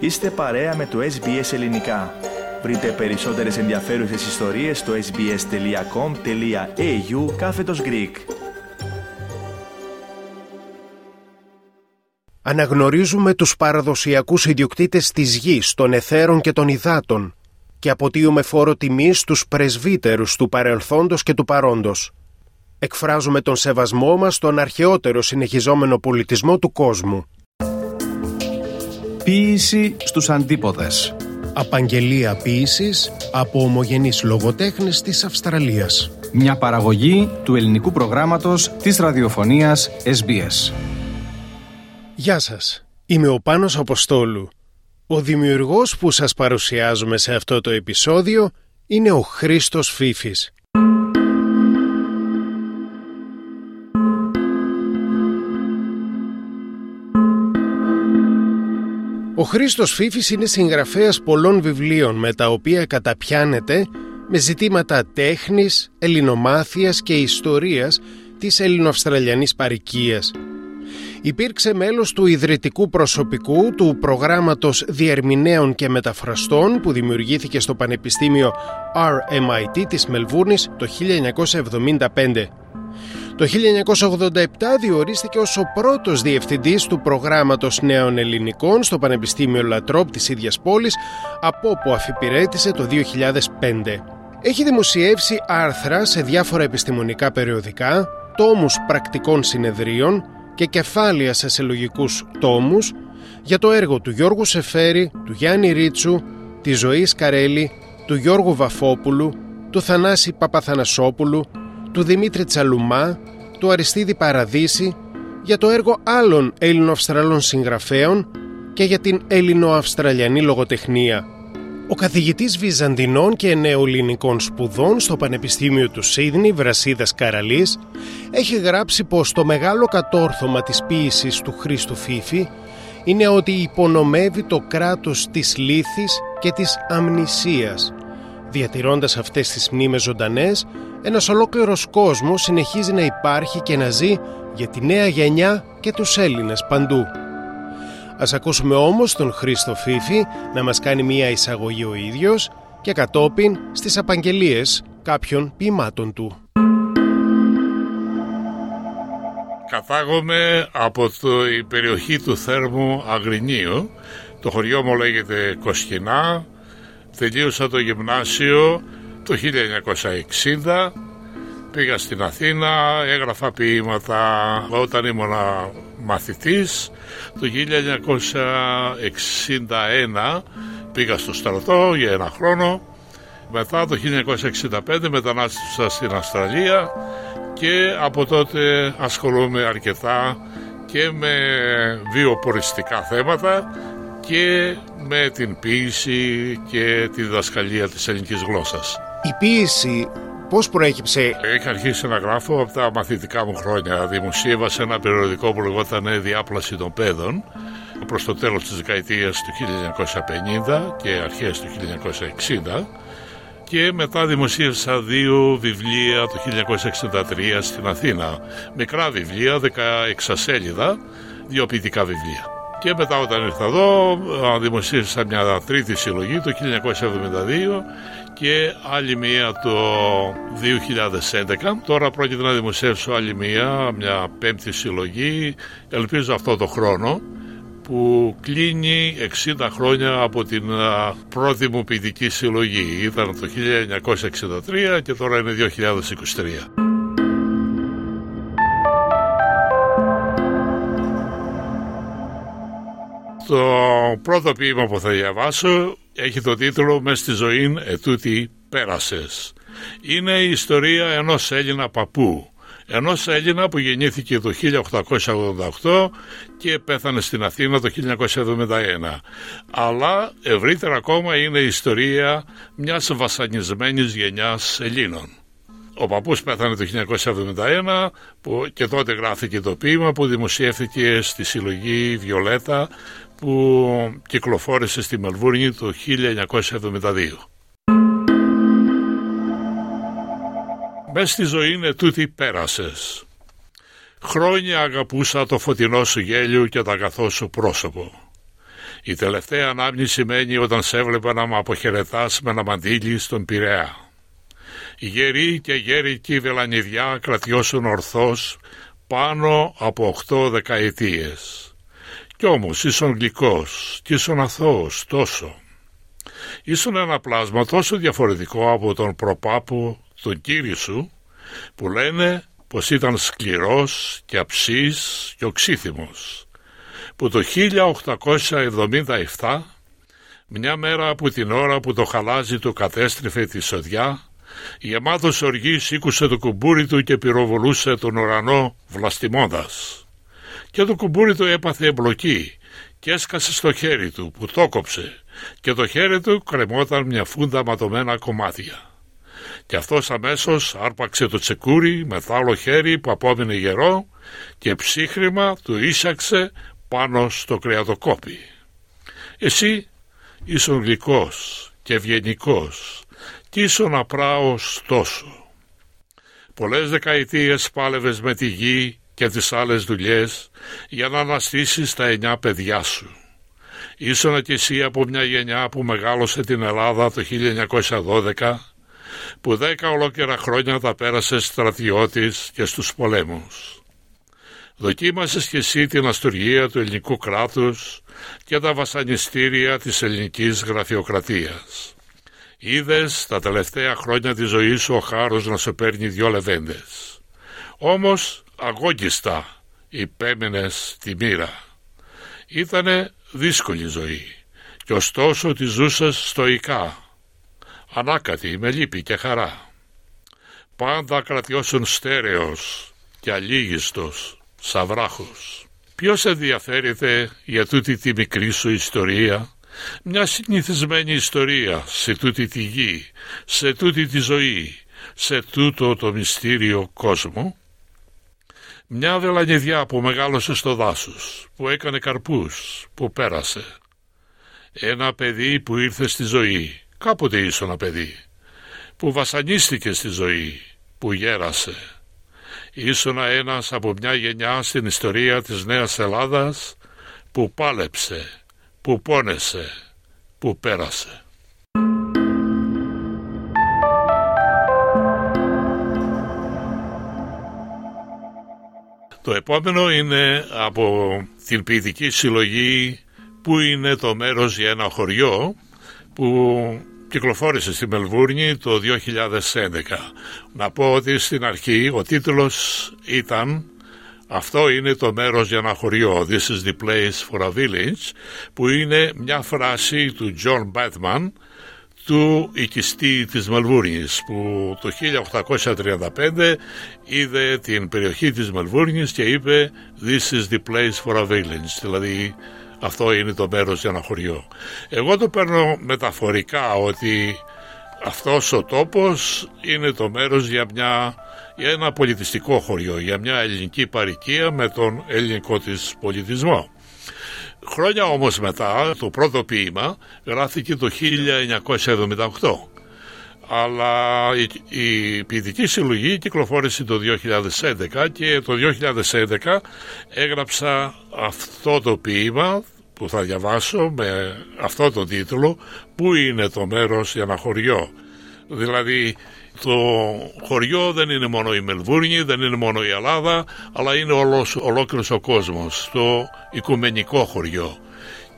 Είστε παρέα με το SBS Ελληνικά. Βρείτε περισσότερες ενδιαφέρουσες ιστορίες στο sbs.com.au κάθετος Greek. Αναγνωρίζουμε τους παραδοσιακούς ιδιοκτήτες της γης, των εθέρων και των υδάτων και αποτείουμε φόρο τιμής στους πρεσβύτερους του παρελθόντος και του παρόντος. Εκφράζουμε τον σεβασμό μας στον αρχαιότερο συνεχιζόμενο πολιτισμό του κόσμου. Ποίηση στους αντίποδες. Απαγγελία ποίησης από ομογενείς λογοτέχνης της Αυστραλίας. Μια παραγωγή του ελληνικού προγράμματος της ραδιοφωνίας SBS. Γεια σας, είμαι ο Πάνος Αποστόλου. Ο δημιουργός που σας παρουσιάζουμε σε αυτό το επεισόδιο είναι ο Χρήστος Φίφης. Ο Χρήστος Φίφης είναι συγγραφέας πολλών βιβλίων με τα οποία καταπιάνεται με ζητήματα τέχνης, ελληνομάθειας και ιστορίας της ελληνοαυστραλιανής παρικίας. Υπήρξε μέλος του ιδρυτικού προσωπικού του προγράμματος διερμηνέων και μεταφραστών που δημιουργήθηκε στο Πανεπιστήμιο RMIT της Μελβούρνης το 1975. Το 1987 διορίστηκε ως ο πρώτος διευθυντής του προγράμματος νέων ελληνικών στο Πανεπιστήμιο Λατρόπ της ίδιας πόλης, από όπου αφιπηρέτησε το 2005. Έχει δημοσιεύσει άρθρα σε διάφορα επιστημονικά περιοδικά, τόμους πρακτικών συνεδρίων και κεφάλαια σε συλλογικούς τόμους για το έργο του Γιώργου Σεφέρη, του Γιάννη Ρίτσου, της Ζωής Καρέλη, του Γιώργου Βαφόπουλου, του Θανάση Παπαθανασόπουλου, του Δημήτρη Τσαλουμά, του Αριστίδη Παραδίση, για το έργο άλλων Έλληνο-Αυστραλών συγγραφέων και για την Έλληνο-Αυστραλιανή λογοτεχνία. Ο καθηγητής Βυζαντινών και Νεοελληνικών Σπουδών στο Πανεπιστήμιο του Σίδνη, Βρασίδας Καραλής, έχει γράψει πως το μεγάλο κατόρθωμα της ποίησης του Χρήστου Φίφη είναι ότι υπονομεύει το κράτος της λύθης και της αμνησίας, διατηρώντας αυτές τις μνήμες ζωντανές ένας ολόκληρος κόσμος συνεχίζει να υπάρχει και να ζει για τη νέα γενιά και τους Έλληνες παντού. Ας ακούσουμε όμως τον Χρήστο Φίφη να μας κάνει μία εισαγωγή ο ίδιος και κατόπιν στις απαγγελίες κάποιων ποιημάτων του. Κατάγομαι από το, η περιοχή του Θέρμου Αγρινίου. Το χωριό μου λέγεται Κοσκινά. Τελείωσα το γυμνάσιο το 1960 πήγα στην Αθήνα, έγραφα ποίηματα όταν ήμουν μαθητής. Το 1961 πήγα στο στρατό για ένα χρόνο. Μετά το 1965 μετανάστευσα στην Αυστραλία και από τότε ασχολούμαι αρκετά και με βιοποριστικά θέματα και με την ποίηση και τη διδασκαλία της ελληνικής γλώσσας. Η ποίηση πώς προέκυψε; Είχα αρχίσει να γράφω από τα μαθητικά μου χρόνια. Δημοσίευα σε ένα περιοδικό που λεγόταν Διάπλαση των Παιδών προς το τέλος της δεκαετίας του 1950 και αρχές του 1960 και μετά δημοσίευσα δύο βιβλία το 1963 στην Αθήνα. Μικρά βιβλία, 16 σέλιδα, δύο ποιητικά βιβλία. Και μετά όταν ήρθα εδώ δημοσίευσα μια τρίτη συλλογή το 1972 και άλλη μία το 2011. Τώρα πρόκειται να δημοσιεύσω άλλη μία, μια πέμπτη συλλογή, ελπίζω αυτό το χρόνο, που κλείνει 60 χρόνια από την πρώτη μου ποιητική συλλογή. Ήταν το 1963 και τώρα είναι 2023. Το πρώτο ποίημα που θα διαβάσω έχει το τίτλο «Μες στη ζωή ετούτη πέρασες». Είναι η ιστορία ενός Έλληνα παππού, ενός Έλληνα που γεννήθηκε το 1888 και πέθανε στην Αθήνα το 1971. Αλλά ευρύτερα ακόμα είναι η ιστορία μιας βασανισμένης γενιάς Ελλήνων. Ο παππούς πέθανε το 1971 που και τότε γράφηκε το ποίημα που δημοσιεύθηκε στη συλλογή Βιολέτα που κυκλοφόρησε στη Μελβούρνη το 1972. Μες στη ζωή είναι τούτη πέρασες. Χρόνια αγαπούσα το φωτεινό σου γέλιο και τα αγαθό σου πρόσωπο. Η τελευταία ανάμνη σημαίνει όταν σε έβλεπα να με αποχαιρετάς με ένα μαντίλι στον Πειραιά. Οι γεροί και γέρικοι βελανιδιά κρατιώσουν ορθώς πάνω από οχτώ δεκαετίες. Κι όμως ήσουν γλυκός κι ήσουν αθώος τόσο. Ήσουν ένα πλάσμα τόσο διαφορετικό από τον προπάπου, τον κύριο σου, που λένε πως ήταν σκληρός και αψής και οξύθυμος, που το 1877, μια μέρα από την ώρα που το χαλάζι του κατέστρεφε τη σοδιά, γεμάτος οργής σήκουσε το κουμπούρι του και πυροβολούσε τον ουρανό βλαστημώντας. Και το κουμπούρι του έπαθε εμπλοκή και έσκασε στο χέρι του που το κόψε και το χέρι του κρεμόταν μια φούντα ματωμένα κομμάτια. Και αυτός αμέσως άρπαξε το τσεκούρι με το άλλο χέρι που απόμεινε γερό και ψύχρημα του ίσαξε πάνω στο κρεατοκόπι. Εσύ ήσουν γλυκός και ευγενικός κι ήσουν απράος τόσο. Πολλές δεκαετίες πάλευες με τη γη και τις άλλες δουλειές για να αναστήσεις τα εννιά παιδιά σου. Ήσουν κι εσύ από μια γενιά που μεγάλωσε την Ελλάδα το 1912 που δέκα ολόκληρα χρόνια τα πέρασε στρατιώτης και στους πολέμους. Δοκίμασες κι εσύ την αστουργία του ελληνικού κράτους και τα βασανιστήρια της ελληνικής γραφειοκρατίας. Είδες τα τελευταία χρόνια της ζωής σου ο χάρος να σου παίρνει δυο λεβέντες. Όμως αγώγιστα υπέμενες τη μοίρα. Ήτανε δύσκολη ζωή και ωστόσο τη ζούσες στοικά ανάκατη με λύπη και χαρά. Πάντα κρατιώσουν στέρεος και αλήγιστος σαβράχος. Ποιος ενδιαφέρεται για τούτη τη μικρή σου ιστορία, μια συνηθισμένη ιστορία σε τούτη τη γη, σε τούτη τη ζωή, σε τούτο το μυστήριο κόσμο; Μια βελανιδιά που μεγάλωσε στο δάσος, που έκανε καρπούς, που πέρασε. Ένα παιδί που ήρθε στη ζωή, κάποτε ήσουν ένα παιδί, που βασανίστηκε στη ζωή, που γέρασε. Ήσουν ένας από μια γενιά στην ιστορία της Νέας Ελλάδας που πάλεψε, που πόνεσε, που πέρασε. Το επόμενο είναι από την ποιητική συλλογή που είναι το μέρος για ένα χωριό που κυκλοφόρησε στη Μελβούρνη το 2011. Να πω ότι στην αρχή ο τίτλος ήταν «Αυτό είναι το μέρος για ένα χωριό, This is the place for a village» που είναι μια φράση του John Batman του οικιστή της Μελβούρνης που το 1835 είδε την περιοχή της Μελβούρνης και είπε «This is the place for a village» δηλαδή αυτό είναι το μέρος για ένα χωριό. Εγώ το παίρνω μεταφορικά ότι αυτός ο τόπος είναι το μέρος για, μια, για ένα πολιτιστικό χωριό, για μια ελληνική παροικία με τον ελληνικό της πολιτισμό. Χρόνια όμως μετά το πρώτο ποίημα γράφτηκε το 1978 αλλά η, η ποιητική συλλογή κυκλοφόρησε το 2011 και το 2011 έγραψα αυτό το ποίημα που θα διαβάσω με αυτό το τίτλο «Πού είναι το μέρος για ένα χωριό». Δηλαδή το χωριό δεν είναι μόνο η Μελβούρνη, δεν είναι μόνο η Ελλάδα, αλλά είναι ολός, ολόκληρος ο κόσμος, το οικουμενικό χωριό.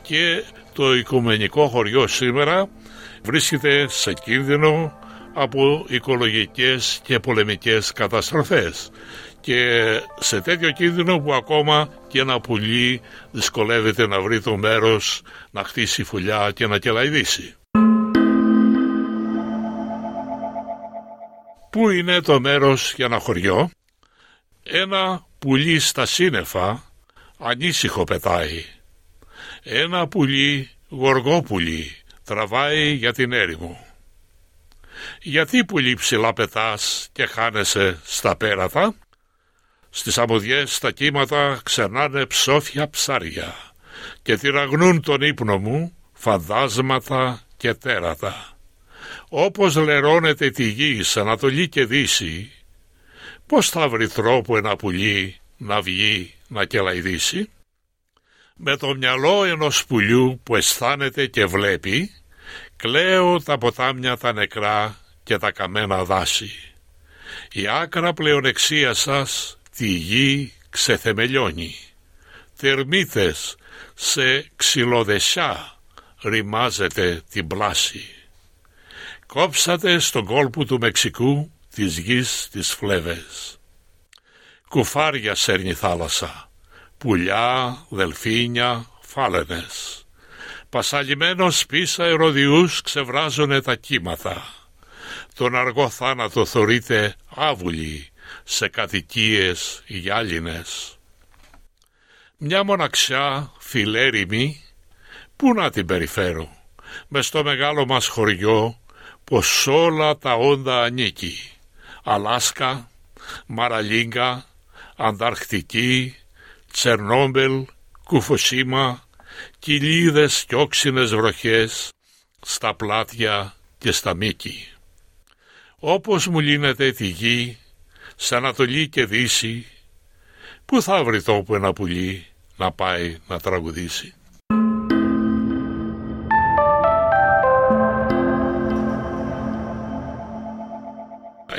Και το οικουμενικό χωριό σήμερα βρίσκεται σε κίνδυνο από οικολογικές και πολεμικές καταστροφές και σε τέτοιο κίνδυνο που ακόμα και ένα πουλί δυσκολεύεται να βρει το μέρος να χτίσει φουλιά και να κελαϊδίσει. Πού είναι το μέρος για ένα χωριό; Ένα πουλί στα σύννεφα ανήσυχο πετάει. Ένα πουλί γοργό πουλί τραβάει για την έρημο. Γιατί πουλί ψηλά πετάς και χάνεσαι στα πέρατα; Στις αμμουδιές τα κύματα ξερνάνε ψόφια ψάρια και τυραγνούν τον ύπνο μου φαντάσματα και τέρατα. Όπως λερώνεται τη γη σε Ανατολή και Δύση, πώς θα βρει τρόπο ένα πουλί να βγει να κελαϊδίσει; Με το μυαλό ενός πουλιού που αισθάνεται και βλέπει, κλαίω τα ποτάμια τα νεκρά και τα καμένα δάση. Η άκρα πλεονεξία σας τη γη ξεθεμελιώνει. Τερμίτες σε ξυλοδεσιά ρημάζεται την πλάση. Κόψατε στον κόλπο του Μεξικού της γης τις φλέβες. Κουφάρια σέρνει θάλασσα, πουλιά, δελφίνια, φάλαινες. Πασαλιμένος πίσα ερωδιούς ξεβράζουνε τα κύματα. Τον αργό θάνατο θωρείται άβουλοι σε κατοικίες γυάλινες. Μια μοναξιά φιλέριμη, πού να την περιφέρω, μες στο μεγάλο μας χωριό πως όλα τα όντα ανήκει. Αλάσκα, Μαραλίγκα, Ανταρκτική, Τσερνόμπελ, Κουφοσίμα, κοιλίδες και όξινες βροχές στα πλάτια και στα μήκη. Όπως μου λύνεται τη γη, σ' Ανατολή και Δύση, πού θα βρει τόπο ένα πουλί να πάει να τραγουδήσει;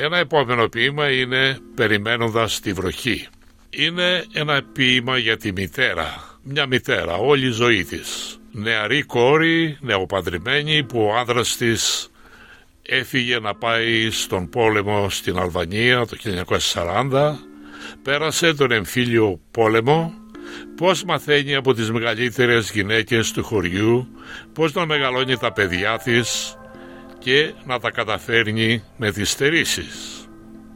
Ένα επόμενο ποίημα είναι «Περιμένοντας τη βροχή». Είναι ένα ποίημα για τη μητέρα, μια μητέρα όλη η ζωή της. Νεαρή κόρη, νεοπαντρεμένη που ο άνδρας της έφυγε να πάει στον πόλεμο στην Αλβανία το 1940, πέρασε τον εμφύλιο πόλεμο, πώς μαθαίνει από τις μεγαλύτερες γυναίκες του χωριού, πώς να μεγαλώνει τα παιδιά της, και να τα καταφέρνει με τις στερήσεις.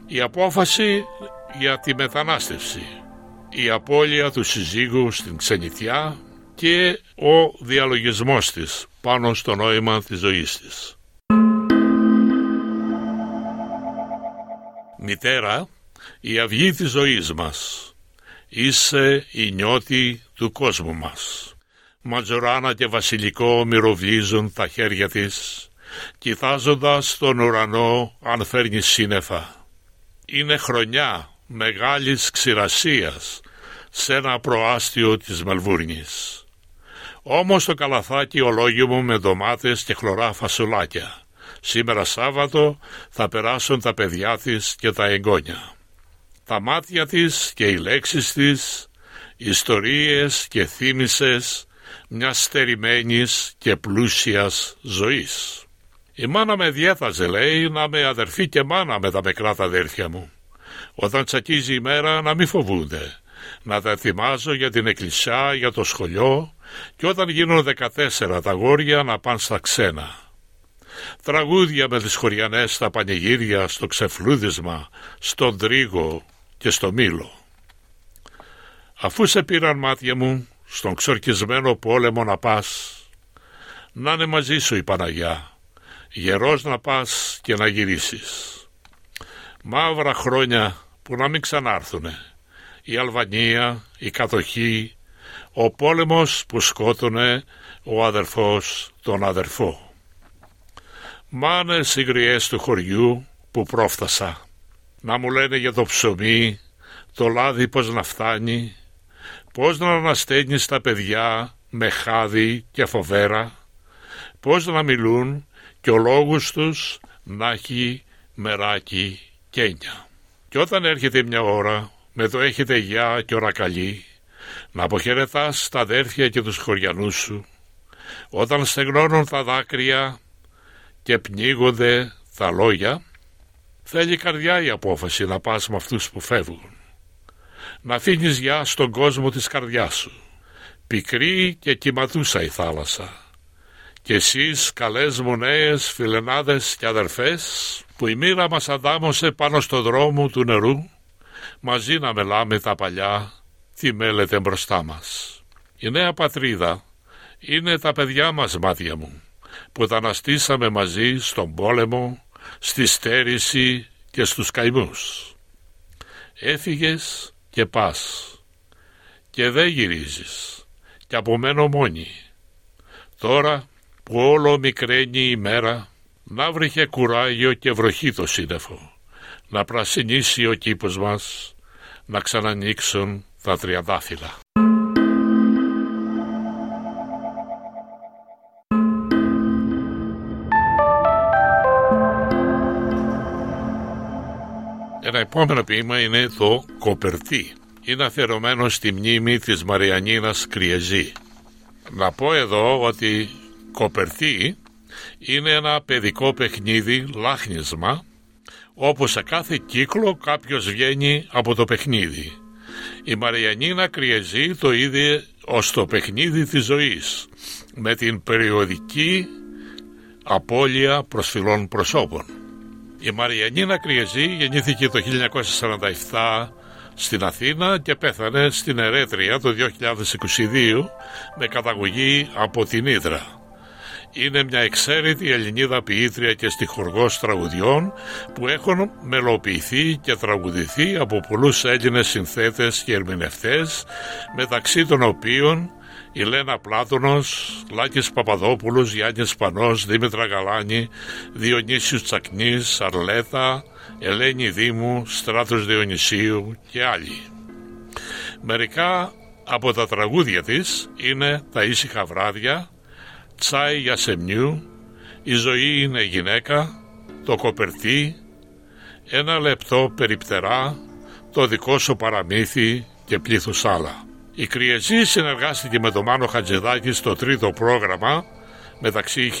Η απόφαση για τη μετανάστευση, η απώλεια του συζύγου στην ξενιτιά και ο διαλογισμός της πάνω στο νόημα της ζωής της. Μητέρα, η αυγή της ζωής μας, είσαι η νιώτη του κόσμου μας. Ματζοράνα και βασιλικό μυροβλίζουν τα χέρια της κοιτάζοντας τον ουρανό αν φέρνει σύννεφα. Είναι χρονιά μεγάλης ξηρασίας σε ένα προάστιο της Μελβούρνης. Όμως το καλαθάκι ολόγιο μου με ντομάτες και χλωρά φασουλάκια. Σήμερα Σάββατο θα περάσουν τα παιδιά της και τα εγγόνια. Τα μάτια της και οι λέξεις της, ιστορίες και θύμησες μιας στερημένης και πλούσιας ζωής. Η μάνα με διέθαζε, λέει, να με αδερφή και μάνα με τα μικρά τα αδέρφια μου. Όταν τσακίζει η μέρα να μην φοβούνται. Να τα ετοιμάζω για την εκκλησιά, για το σχολείο και όταν γίνουν δεκατέσσερα τα γόρια να πάνε στα ξένα. Τραγούδια με τις χωριανές στα πανηγύρια, στο ξεφλούδισμα, στον τρίγο και στο μήλο. Αφού σε πήραν μάτια μου, στον ξορκισμένο πόλεμο να πας, να είναι μαζί σου η Παναγιά γερός να πας και να γυρίσεις. Μαύρα χρόνια που να μην ξανάρθουνε. Η Αλβανία, η κατοχή, ο πόλεμος που σκότωνε ο αδερφός τον αδερφό. Μάνες οι γριές του χωριού που πρόφτασα. Να μου λένε για το ψωμί, το λάδι πως να φτάνει, πως να ανασταίνεις τα παιδιά με χάδι και φοβέρα, πως να μιλούν και ο λόγος τους να έχει μεράκι κένια. Και όταν έρχεται μια ώρα με το έχετε γεια και ώρα καλή να αποχαιρετάς τα αδέρφια και τους χωριανούς σου. Όταν στεγνώνουν τα δάκρυα και πνίγονται τα λόγια θέλει καρδιά η απόφαση να πας με αυτούς που φεύγουν. Να αφήνεις γεια στον κόσμο της καρδιάς σου. Πικρή και κυματούσα η θάλασσα και εσείς καλές μου νέες φιλενάδες και αδερφές που η μοίρα μας αδάμωσε πάνω στο δρόμο του νερού μαζί να μελάμε τα παλιά τι μέλετε μπροστά μας. Η νέα πατρίδα είναι τα παιδιά μας μάτια μου που τα αναστήσαμε μαζί στον πόλεμο, στη στέρηση και στους καημούς. Έφυγες και πας και δεν γυρίζεις και απομένω μόνη. Τώρα που όλο μικραίνει η μέρα, να βρήκε κουράγιο και βροχή το σύννεφο, να πρασινίσει ο κήπος μας, να ξανανοίξουν τα τριαντάφυλλα. Ένα επόμενο ποίημα είναι το «Κοπερτί». Είναι αφιερωμένο στη μνήμη της Μαριανίνας Κριεζή. Να πω εδώ ότι «Κοπερτί» είναι ένα παιδικό παιχνίδι, λάχνισμα, όπου σε κάθε κύκλο κάποιος βγαίνει από το παιχνίδι. Η Μαριανίνα Κριεζή το είδε ως το παιχνίδι της ζωής, με την περιοδική απώλεια προσφυλών προσώπων. Η Μαριανίνα Κριεζή γεννήθηκε το 1947 στην Αθήνα και πέθανε στην Ερέτρια το 2022 με καταγωγή από την Ήδρα. Είναι μια εξαίρετη Ελληνίδα ποιήτρια και στιχουργός τραγουδιών που έχουν μελοποιηθεί και τραγουδηθεί από πολλούς Έλληνες συνθέτες και ερμηνευτές μεταξύ των οποίων η Λένα Πλάτωνος, Λάκης Παπαδόπουλος, Γιάννης Πανός, Δήμητρα Γαλάνη, Διονύσιος Τσακνής, Αρλέτα, Ελένη Δήμου, Στράτος Διονυσίου και άλλοι. Μερικά από τα τραγούδια της είναι «Τα ήσυχα βράδια», «Τσάι για σεμνιού», «Η ζωή είναι γυναίκα», «Το κοπερτί», «Ένα λεπτό περιπτερά», «Το δικό σου παραμύθι» και πλήθους άλλα. Η Κριεζή συνεργάστηκε με τον Μάνο Χατζηδάκη στο τρίτο πρόγραμμα μεταξύ 1976-1980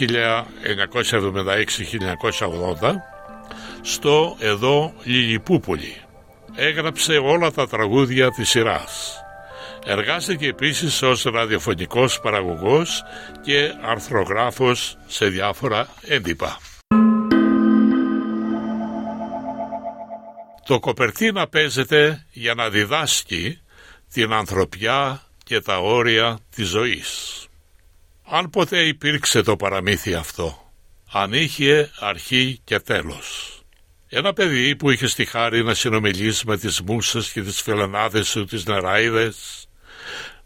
στο εδώ Λιλιπούπολη. Έγραψε όλα τα τραγούδια της σειράς. Εργάστηκε επίσης ως ραδιοφωνικός παραγωγός και αρθρογράφος σε διάφορα έντυπα. Το κοπερτίνα παίζεται για να διδάσκει την ανθρωπιά και τα όρια της ζωής. Αν ποτέ υπήρξε το παραμύθι αυτό, αν είχε αρχή και τέλος. Ένα παιδί που είχε στη χάρη να συνομιλήσει με τις μουσες και τις φελενάδες του τις νεράιδες,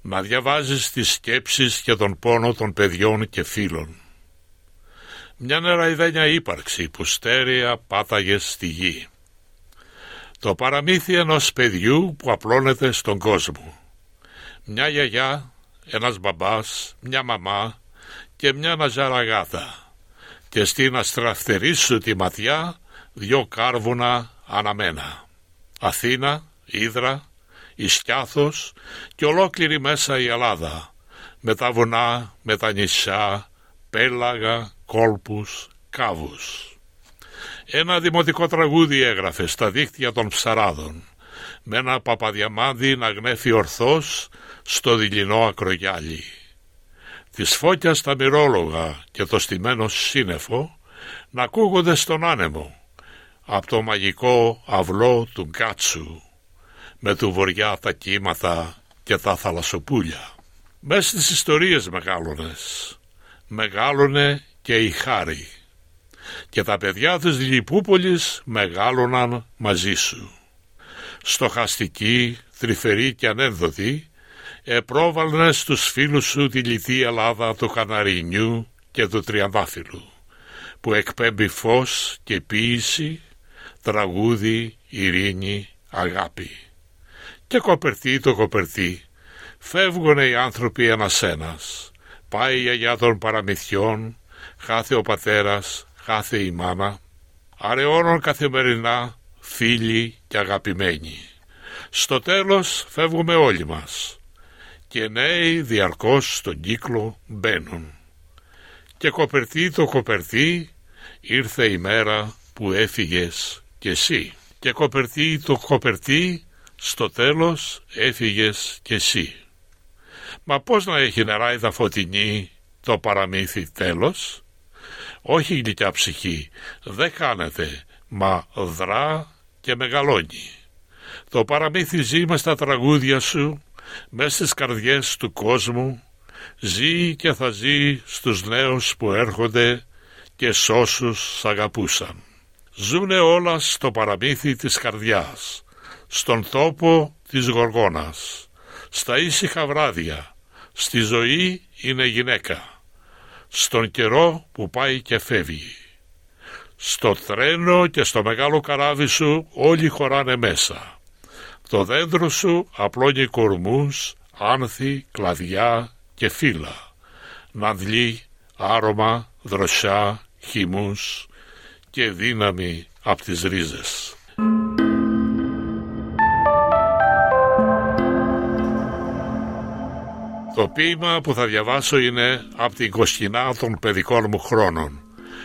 να διαβάζεις τις σκέψεις και τον πόνο των παιδιών και φίλων. Μια νεραϊδένια ύπαρξη που στέρεα πάταγε στη γη. Το παραμύθι ενός παιδιού που απλώνεται στον κόσμο. Μια γιαγιά, ένας μπαμπάς, μια μαμά και μια ναζαραγάτα και στην αστραφτερή σου τη ματιά δυο κάρβουνα αναμένα. Αθήνα, Ήδρα, Ισκιάθος και ολόκληρη μέσα η Ελλάδα με τα βουνά, με τα νησιά, πέλαγα, κόλπους, κάβους. Ένα δημοτικό τραγούδι έγραφε στα δίκτυα των ψαράδων με ένα παπαδιαμάντι να γνέφει ορθώς στο δειλινό ακρογιάλι. Της φώκιας τα μυρόλογα και το στημένο σύννεφο να ακούγονται στον άνεμο από το μαγικό αυλό του Γκάτσου με του βοριά τα κύματα και τα θαλασσοπούλια. Μέσα στις ιστορίες μεγάλωνες, μεγάλωνε και η χάρη και τα παιδιά της Λιπούπολης μεγάλωναν μαζί σου. Στοχαστική, τρυφερή και ανένδοτη, επρόβαλνε στους φίλους σου τη λιτή Ελλάδα του Καναρινιού και του Τριαντάφυλλου, που εκπέμπει φως και ποίηση, τραγούδι, ειρήνη, αγάπη. Και κοπερτή το κοπερτή, φεύγουνε οι άνθρωποι ένας-ένας, πάει η γιαγιά των παραμυθιών, χάθε ο πατέρας, κάθε η μάνα, αραιώνων καθημερινά φίλοι και αγαπημένοι. Στο τέλος φεύγουμε όλοι μας και νέοι διαρκώς στον κύκλο μπαίνουν. Και κοπερτή το κοπερτή ήρθε η μέρα που έφυγες κι εσύ. Και κοπερτή το κοπερτή στο τέλος έφυγες κι εσύ. Μα πώς να έχει νεράιδα φωτεινή το παραμύθι τέλος; Όχι γλυκιά ψυχή, δεν χάνεται, μα δρά και μεγαλώνει. Το παραμύθι ζει μες στα τραγούδια σου, μες στις καρδιές του κόσμου, ζει και θα ζει στους νέους που έρχονται και σ' όσους σ' αγαπούσαν. Ζούνε όλα στο παραμύθι της καρδιάς, στον τόπο της γοργόνας, στα ήσυχα βράδια, στη ζωή είναι γυναίκα στον καιρό που πάει και φεύγει. Στο τρένο και στο μεγάλο καράβι σου όλοι χωράνε μέσα. Το δέντρο σου απλώνει κορμούς, άνθη, κλαδιά και φύλλα. Νανδλή, άρωμα, δροσιά, χυμούς και δύναμη από τις ρίζες. Το ποίημα που θα διαβάσω είναι από την Κοσκινά των παιδικών μου χρόνων.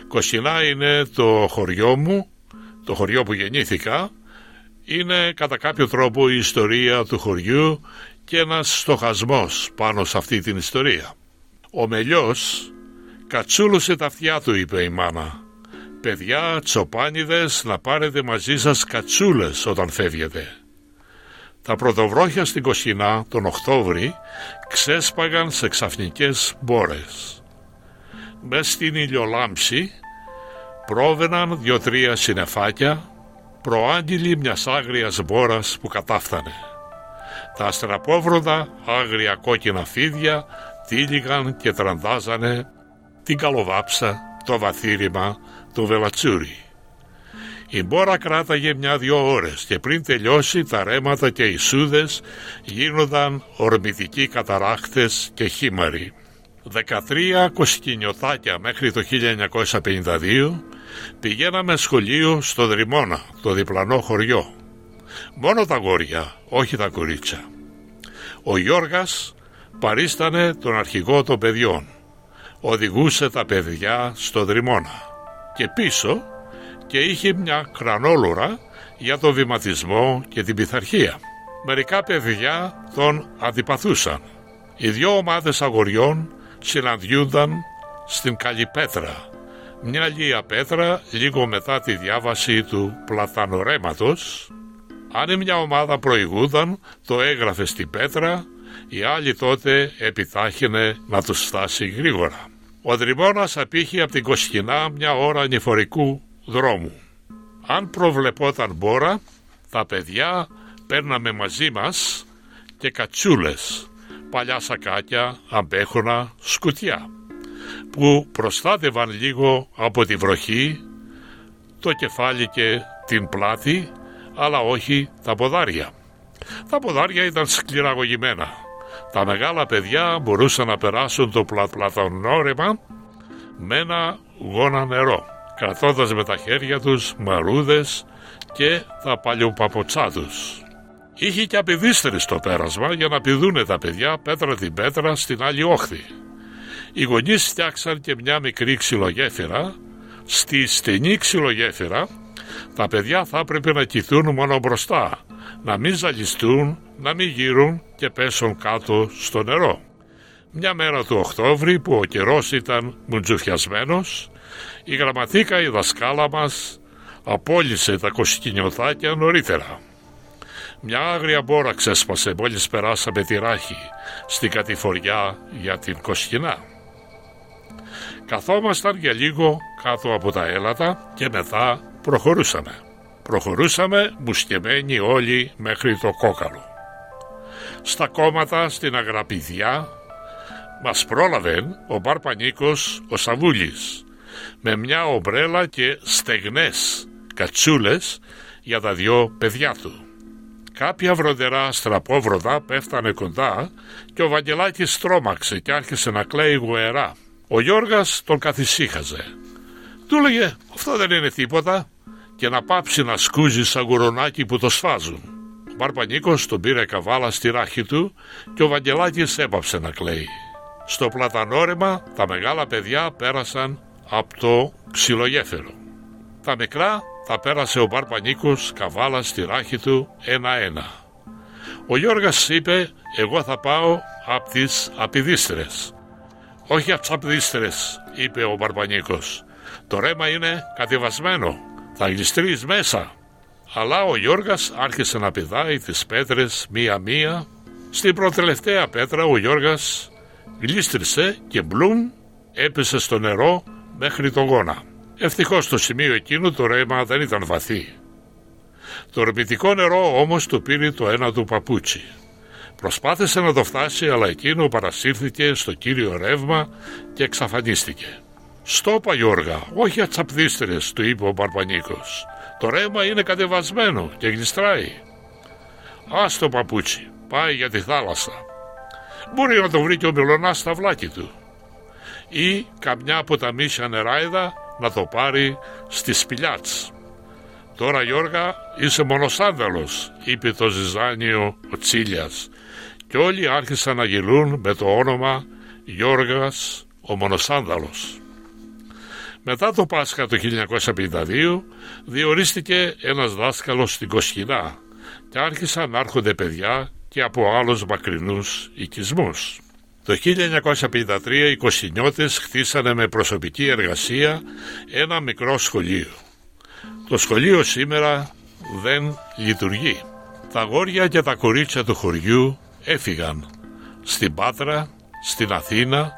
Κοσκινά είναι το χωριό μου, το χωριό που γεννήθηκα. Είναι κατά κάποιο τρόπο η ιστορία του χωριού και ένας στοχασμός πάνω σε αυτή την ιστορία. Ο Μελιός κατσούλωσε τα αυτιά του είπε η μάνα. Παιδιά, τσοπάνιδες, να πάρετε μαζί σας κατσούλες όταν φεύγετε. Τα πρωτοβρόχια στην Κοσχινά τον Οκτώβρη ξέσπαγαν σε ξαφνικές μπόρες. Μες στην ηλιολάμψη πρόβαιναν δυο-τρία συνεφάκια προάγγελοι μιας άγριας μπόρας που κατάφθανε. Τα αστραπόβροδα άγρια κόκκινα φίδια τύλιγαν και τραντάζανε την καλοβάψα, το βαθύριμα, το βελατσούρι. Η μπόρα κράταγε μια-δυο ώρες και πριν τελειώσει τα ρέματα και οι σούδες γίνονταν ορμητικοί καταράχτες και χήμαροι. 13 κοσκινιωτάκια μέχρι το 1952 πηγαίναμε σχολείο στο Δρυμώνα, το διπλανό χωριό. Μόνο τα γόρια, όχι τα κορίτσια. Ο Γιώργας παρίστανε τον αρχηγό των παιδιών. Οδηγούσε τα παιδιά στο Δρυμώνα. Και πίσω και είχε μια κρανόλουρα για το βηματισμό και την πειθαρχία. Μερικά παιδιά τον αντιπαθούσαν. Οι δυο ομάδες αγοριών συναντιούνταν στην Καλυπέτρα, μια λία πέτρα λίγο μετά τη διάβαση του πλατανορέματος. Αν μια ομάδα προηγούνταν, το έγραφε στην πέτρα, η άλλη τότε επιτάχυνε να τους φτάσει γρήγορα. Ο Δρυμώνας απήχε από την Κοσκινά μια ώρα νηφορικού δρόμου. Αν προβλεπόταν μπόρα, τα παιδιά παίρναμε μαζί μας και κατσούλες, παλιά σακάκια, αμπέχωνα, σκουτιά, που προστάτευαν λίγο από τη βροχή, το κεφάλι και την πλάτη, αλλά όχι τα ποδάρια. Τα ποδάρια ήταν σκληραγωγημένα. Τα μεγάλα παιδιά μπορούσαν να περάσουν το πλατπλατονόρεμα με ένα γόνα νερό κρατώντας με τα χέρια τους μαρούδες και τα παλιοπαποτσά τους. Είχε και απειδίστερη στο πέρασμα για να πηδούνε τα παιδιά πέτρα την πέτρα στην άλλη όχθη. Οι γονείς φτιάξαν και μια μικρή ξυλογέφυρα. Στη στενή ξυλογέφυρα τα παιδιά θα έπρεπε να κοιθούν μόνο μπροστά, να μην ζαλιστούν, να μην γύρουν και πέσουν κάτω στο νερό. Μια μέρα του Οκτώβρη που ο καιρός ήταν μουντζουφιασμένος, η γραμματίκα η δασκάλα μας απόλυσε τα κοσκινιωθάκια νωρίτερα. Μια άγρια μπόρα ξέσπασε μόλις περάσαμε τη ράχη στην κατηφοριά για την Κοσκινά. Καθόμασταν για λίγο κάτω από τα έλατα και μετά προχωρούσαμε. Προχωρούσαμε μουσκεμένοι όλοι μέχρι το κόκαλο. Στα κόμματα στην Αγραπηδιά μας πρόλαβε ο Μπαρπανίκος ο Σαβούλης με μια ομπρέλα και στεγνές κατσούλες για τα δυο παιδιά του. Κάποια βροντερά στραπόβροδα πέφτανε κοντά και ο Βαγγελάκης τρόμαξε και άρχισε να κλαίει γουερά. Ο Γιώργας τον καθησύχαζε. Του έλεγε αυτό δεν είναι τίποτα και να πάψει να σκούζει σαν γουρονάκι που το σφάζουν. Ο Μπαρπανίκος τον πήρε καβάλα στη ράχη του και ο Βαγγελάκης έπαψε να κλαίει. Στο πλατανόρεμα τα μεγάλα παιδιά πέρασαν από το ξυλογέφερο. Τα μικρά τα πέρασε ο Μπαρπανίκος καβάλα στη ράχη του ένα-ένα. Ο Γιώργας είπε εγώ θα πάω από τις απειδίστρες. Όχι από τις απειδίστρες είπε ο Μπαρπανίκος. Το ρέμα είναι κατεβασμένο. Θα γλιστρείς μέσα. Αλλά ο Γιώργας άρχισε να πηδάει τις πέτρες μία-μία. Στην προτελευταία πέτρα ο Γιώργας γλίστρισε και μπλουμ έπεσε στο νερό μέχρι τον γόνα. Ευτυχώς στο σημείο εκείνο το ρέμα δεν ήταν βαθύ. Το ορμητικό νερό όμως του πήρε το ένα του παπούτσι. Προσπάθησε να το φτάσει αλλά εκείνο παρασύρθηκε στο κύριο ρεύμα και εξαφανίστηκε. «Στόπα Γιώργα, όχι ατσαπδίστερες», του είπε ο Μπαρπανίκος. «Το ρέμα είναι κατεβασμένο και γλιστράει». «Ας το παπούτσι, πάει για τη θάλασσα». Μπορεί να το βρει και ο Μιλωνάς στα βλάκι του ή καμιά από τα μίσια νεράιδα να το πάρει στη σπηλιάτς. «Τώρα Γιώργα είσαι μονοσάνδαλος», είπε το ζυζάνιο ο Τσίλιας και όλοι άρχισαν να γελούν με το όνομα Γιώργας ο Μονοσάνδαλος. Μετά το Πάσχα το 1952 διορίστηκε ένας δάσκαλος στην Κοσκινά και άρχισαν να έρχονται παιδιά και από άλλους μακρινούς οικισμούς. Το 1953 οι Κοσκινιώτες χτίσανε με προσωπική εργασία ένα μικρό σχολείο. Το σχολείο σήμερα δεν λειτουργεί. Τα γόρια και τα κορίτσια του χωριού έφυγαν στην Πάτρα, στην Αθήνα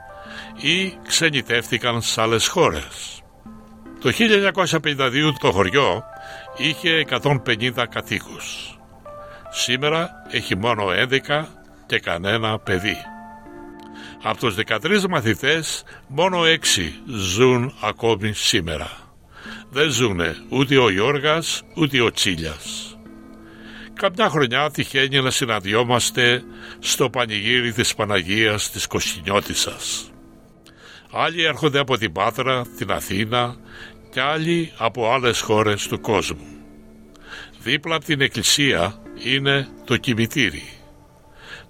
ή ξενιτεύτηκαν σε άλλες χώρες. Το 1952 το χωριό είχε 150 κατοίκους. Σήμερα έχει μόνο 11 και κανένα παιδί. Από τους 13 μαθητές μόνο 6 ζουν ακόμη σήμερα. Δεν ζουνε ούτε ο Γιώργας ούτε ο Τσίλιας. Καμιά χρονιά τυχαίνει να συναντιόμαστε στο πανηγύρι της Παναγίας της Κοσκινιώτισσας. Άλλοι έρχονται από την Πάτρα, την Αθήνα και άλλοι από άλλες χώρες του κόσμου. Δίπλα από την εκκλησία είναι το κημητήρι.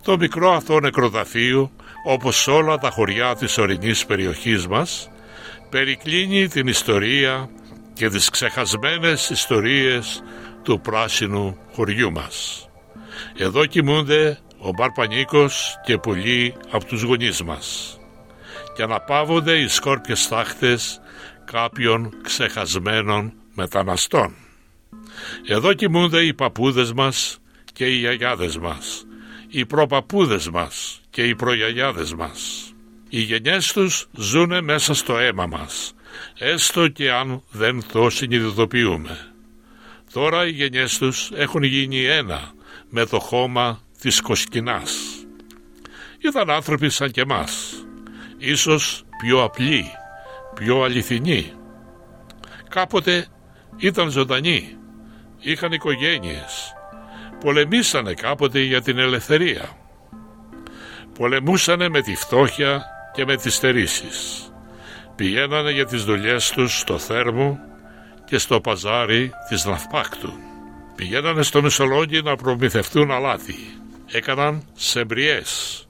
Το μικρό αυτό νεκροταφείο, όπως όλα τα χωριά της ορεινής περιοχής μας, περικλίνει την ιστορία και τις ξεχασμένες ιστορίες του πράσινου χωριού μας. Εδώ κοιμούνται ο Μπαρπανίκος και πολλοί από τους γονείς μας και αναπαύονται οι σκόρπιες τάχτες κάποιων ξεχασμένων μεταναστών. Εδώ κοιμούνται οι παππούδες μας και οι γιαγιάδες μας, οι προπαππούδες μας και οι προγιαγιάδες μας. Οι γενιές τους ζουνε μέσα στο αίμα μας, έστω και αν δεν το συνειδητοποιούμε. Τώρα οι γενιές τους έχουν γίνει ένα με το χώμα της Κοσκινάς. Ήταν άνθρωποι σαν και εμάς, ίσως πιο απλοί, πιο αληθινοί. Κάποτε ήταν ζωντανοί, είχαν οικογένειες, πολεμήσανε κάποτε για την ελευθερία. Πολεμούσανε με τη φτώχεια και με τις στερήσεις. Πηγαίνανε για τις δουλειές τους στο θέρμο και στο παζάρι της Ναυπάκτου. Πηγαίνανε στο Μεσολόγγι να προμηθευτούν αλάτι. Έκαναν σεμπριές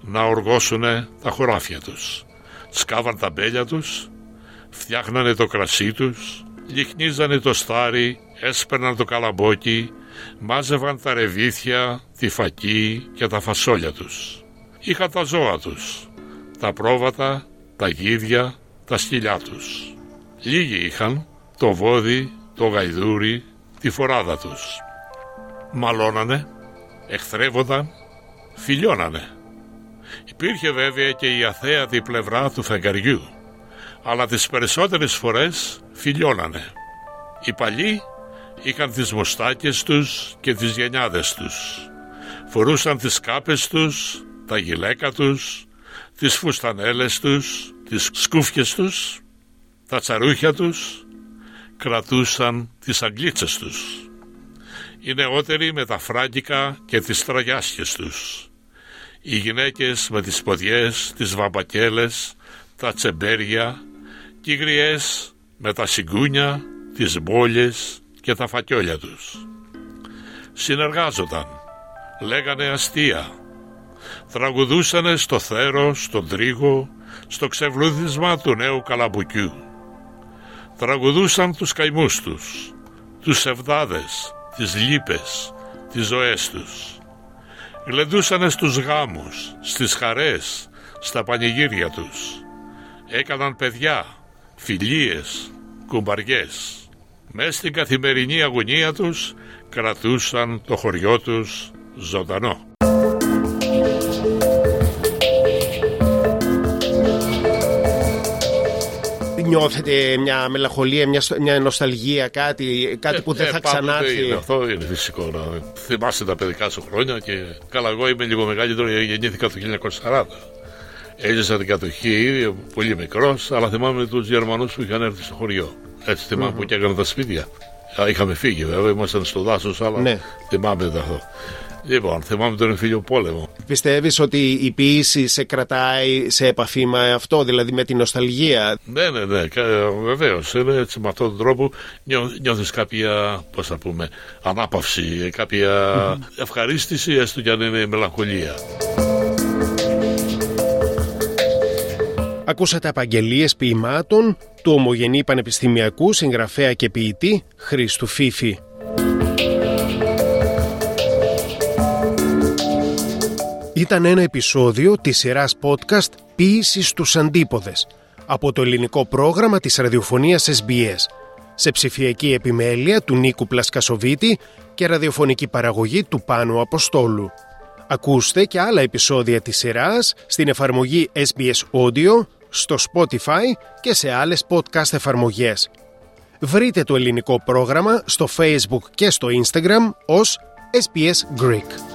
να οργώσουνε τα χωράφια τους. Σκάβαν τα μπέλια τους, φτιάχνανε το κρασί τους, λιχνίζανε το στάρι, έσπερναν το καλαμπόκι, μάζευαν τα ρεβίθια, τη φακή και τα φασόλια τους. Είχαν τα ζώα τους, τα πρόβατα, τα γίδια, τα σκυλιά τους. Λίγοι είχαν το βόδι, το γαϊδούρι, τη φοράδα τους. Μαλώνανε, εχθρεύονταν, φιλιώνανε. Υπήρχε βέβαια και η αθέατη πλευρά του φεγγαριού, αλλά τις περισσότερες φορές φιλιώνανε. Οι παλιοί είχαν τις μουστάκες τους και τις γενιάδες τους. Φορούσαν τις κάπες τους, τα γυλαίκα τους, τις φουστανέλες τους, τις σκούφιες τους, τα τσαρούχια τους, κρατούσαν τις αγγλίτσες τους. Οι νεότεροι με τα φράγκικα και τις τραγιάσχες τους. Οι γυναίκες με τις ποδιές, τις βαμπακέλες, τα τσεμπέρια και οι γριές με τα συγκούνια, τις μπόλιες και τα φακιόλια τους. Συνεργάζονταν, λέγανε αστεία, τραγουδούσανε στο θέρο, στον τρίγο, στο ξεβλούδισμα του νέου καλαμπουκιού. Τραγουδούσαν τους καημούς τους, τους ευδάδες, τις λύπες, τις ζωές τους. Γλεντούσανε στους γάμους, στις χαρές, στα πανηγύρια τους. Έκαναν παιδιά, φιλίες, κουμπαριές. Μες στην καθημερινή αγωνία τους κρατούσαν το χωριό τους ζωντανό. Νιώθετε μια μελαγχολία, μια, μια νοσταλγία, κάτι, κάτι που δεν Ε, θα ε, πάντοτε ξανάρθει; Είναι, αυτό είναι φυσικό. Να θυμάσαι τα παιδικά σου χρόνια και καλά, εγώ είμαι λίγο μεγαλύτερο, γεννήθηκα το 1940. Έζησα την κατοχή ήδη, πολύ μικρός, αλλά θυμάμαι τους Γερμανούς που είχαν έρθει στο χωριό. Έτσι θυμάμαι που και έκαναν τα σπίτια. Α, Είχαμε φύγει βέβαια, ήμασταν στο δάσος, αλλά Ναι. θυμάμαι το αυτό. Λοιπόν, θυμάμαι τον εμφύλιο πόλεμο. Πιστεύεις ότι η ποίηση σε κρατάει σε επαφή με αυτό, δηλαδή με την νοσταλγία; Ναι, ναι, ναι, βεβαίως. Είναι έτσι με αυτόν τον τρόπο νιώθεις κάποια, πώς θα πούμε, ανάπαυση, κάποια ευχαρίστηση, έστω κι αν είναι μελαγχολία. Ακούσατε απαγγελίες ποιημάτων του ομογενή πανεπιστημιακού συγγραφέα και ποιητή Χρήστου Φίφη. Ήταν ένα επεισόδιο της σειράς podcast «Ποίηση στους αντίποδες» από το ελληνικό πρόγραμμα της ραδιοφωνίας SBS σε ψηφιακή επιμέλεια του Νίκου Πλασκασοβίτη και ραδιοφωνική παραγωγή του Πάνου Αποστόλου. Ακούστε και άλλα επεισόδια της σειράς στην εφαρμογή SBS Audio, στο Spotify και σε άλλες podcast εφαρμογές. Βρείτε το ελληνικό πρόγραμμα στο Facebook και στο Instagram ως SBS Greek.